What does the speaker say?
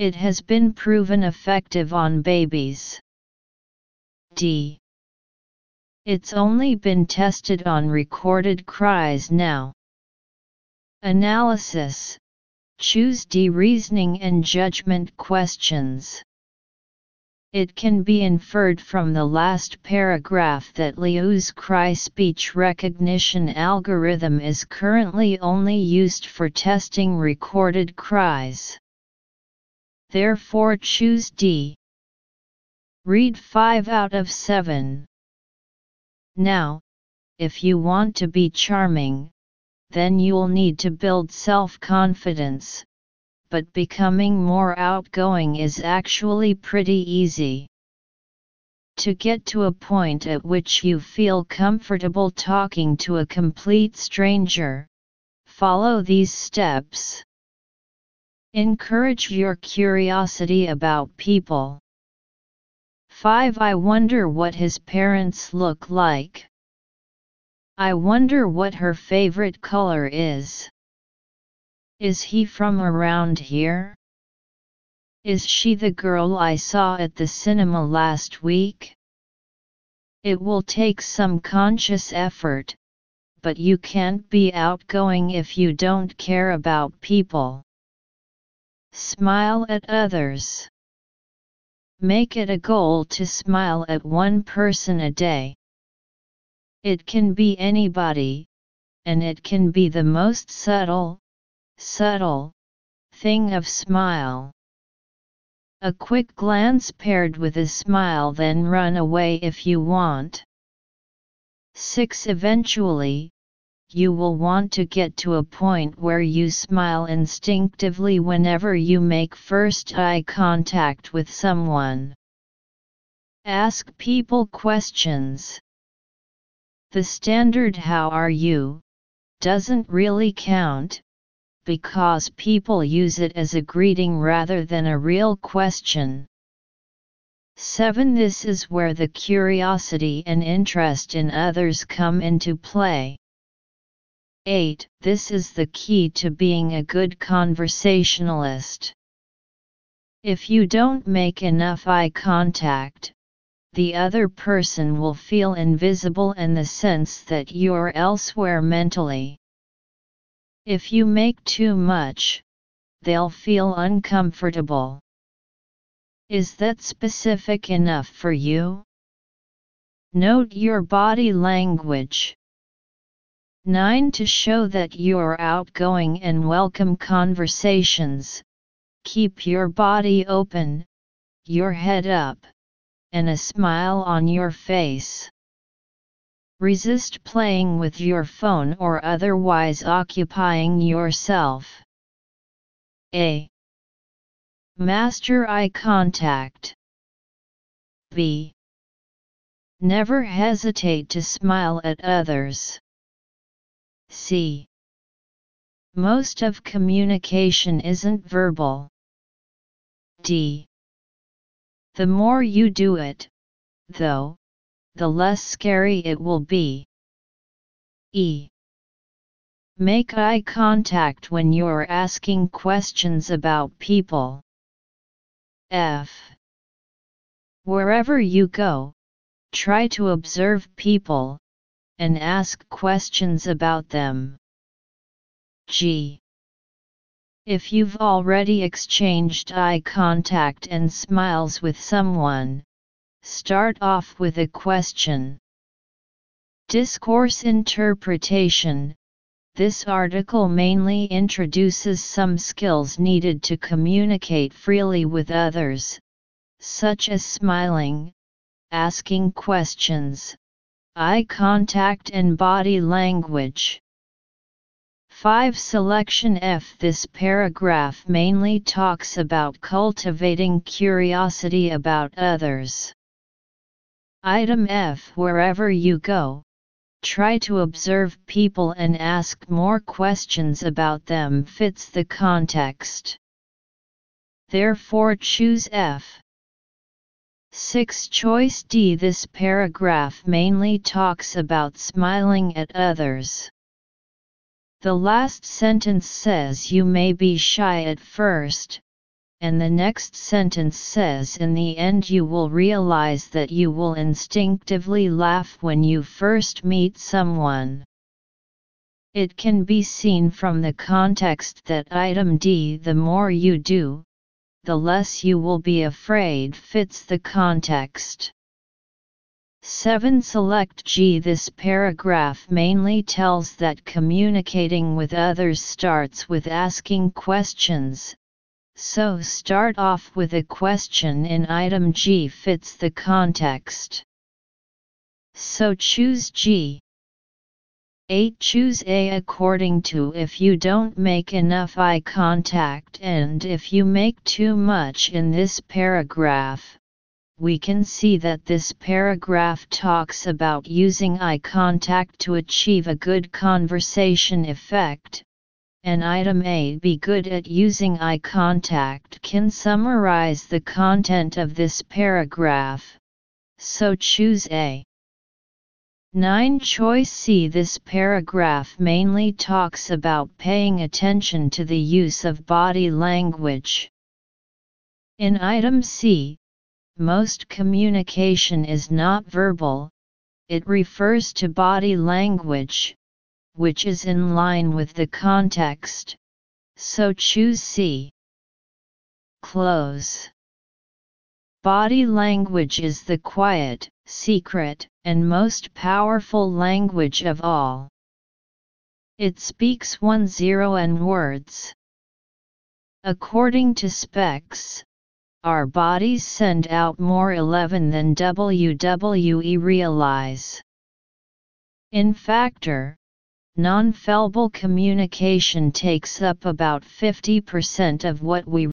It has been proven effective on babies. D. It's only been tested on recorded cries now. Analysis Choose D. Reasoning and judgment questions. It can be inferred from the last paragraph that Liu's cry speech recognition algorithm is currently only used for testing recorded cries. Therefore choose D. Read 5 out of 7. Now, if you want to be charming, then you'll need to build self-confidence, but becoming more outgoing is actually pretty easy. To get to a point at which you feel comfortable talking to a complete stranger, follow these steps. Encourage your curiosity about people. 5. I wonder what his parents look like. I wonder what her favorite color is. Is he from around here? Is she the girl I saw at the cinema last week? It will take some conscious effort, but you can't be outgoing if you don't care about people. Smile at others. Make it a goal to smile at one person a day. It can be anybody, and it can be the most subtle, subtle, thing of smile. A quick glance paired with a smile then run away if you want. 6. Eventually, you will want to get to a point where you smile instinctively whenever you make first eye contact with someone. Ask people questions. The standard how are you doesn't really count, because people use it as a greeting rather than a real question. 7. This is where the curiosity and interest in others come into play. 8. This is the key to being a good conversationalist. If you don't make enough eye contact, the other person will feel invisible and the sense that you're elsewhere mentally. If you make too much, they'll feel uncomfortable. Is that specific enough for you? Note your body language. 9. To show that you're outgoing and welcome conversations, keep your body open, your head up and a smile on your face. Resist playing with your phone or otherwise occupying yourself. A. Master eye contact. B. Never hesitate to smile at others. C. Most of communication isn't verbal. D. The more you do it, though, the less scary it will be. E. Make eye contact when you're asking questions about people. F. Wherever you go, try to observe people, and ask questions about them. G. If you've already exchanged eye contact and smiles with someone, start off with a question. Discourse interpretation This article mainly introduces some skills needed to communicate freely with others, such as smiling, asking questions, eye contact, and body language. 5 Selection F This paragraph mainly talks about cultivating curiosity about others. Item F Wherever you go, try to observe people and ask more questions about them fits the context. Therefore choose F. 6 Choice D This paragraph mainly talks about smiling at others. The last sentence says you may be shy at first, and the next sentence says in the end you will realize that you will instinctively laugh when you first meet someone. It can be seen from the context that item D the more you do, the less you will be afraid fits the context. 7. Select G. This paragraph mainly tells that communicating with others starts with asking questions, so start off with a question in item G fits the context. So choose G. 8. Choose A according to if you don't make enough eye contact and if you make too much in this paragraph we can see that this paragraph talks about using eye contact to achieve a good conversation effect. An item A be good at using eye contact can summarize the content of this paragraph, so choose A. 9 Choice C This paragraph mainly talks about paying attention to the use of body language. In item C, most communication is not verbal, it refers to body language, which is in line with the context, so choose C. Close. Body language is the quiet, secret, and most powerful language of all. It speaks one zero and words. According to specs, our bodies send out more 11 than WWE realize. In factor, non-verbal communication takes up about 50% of what we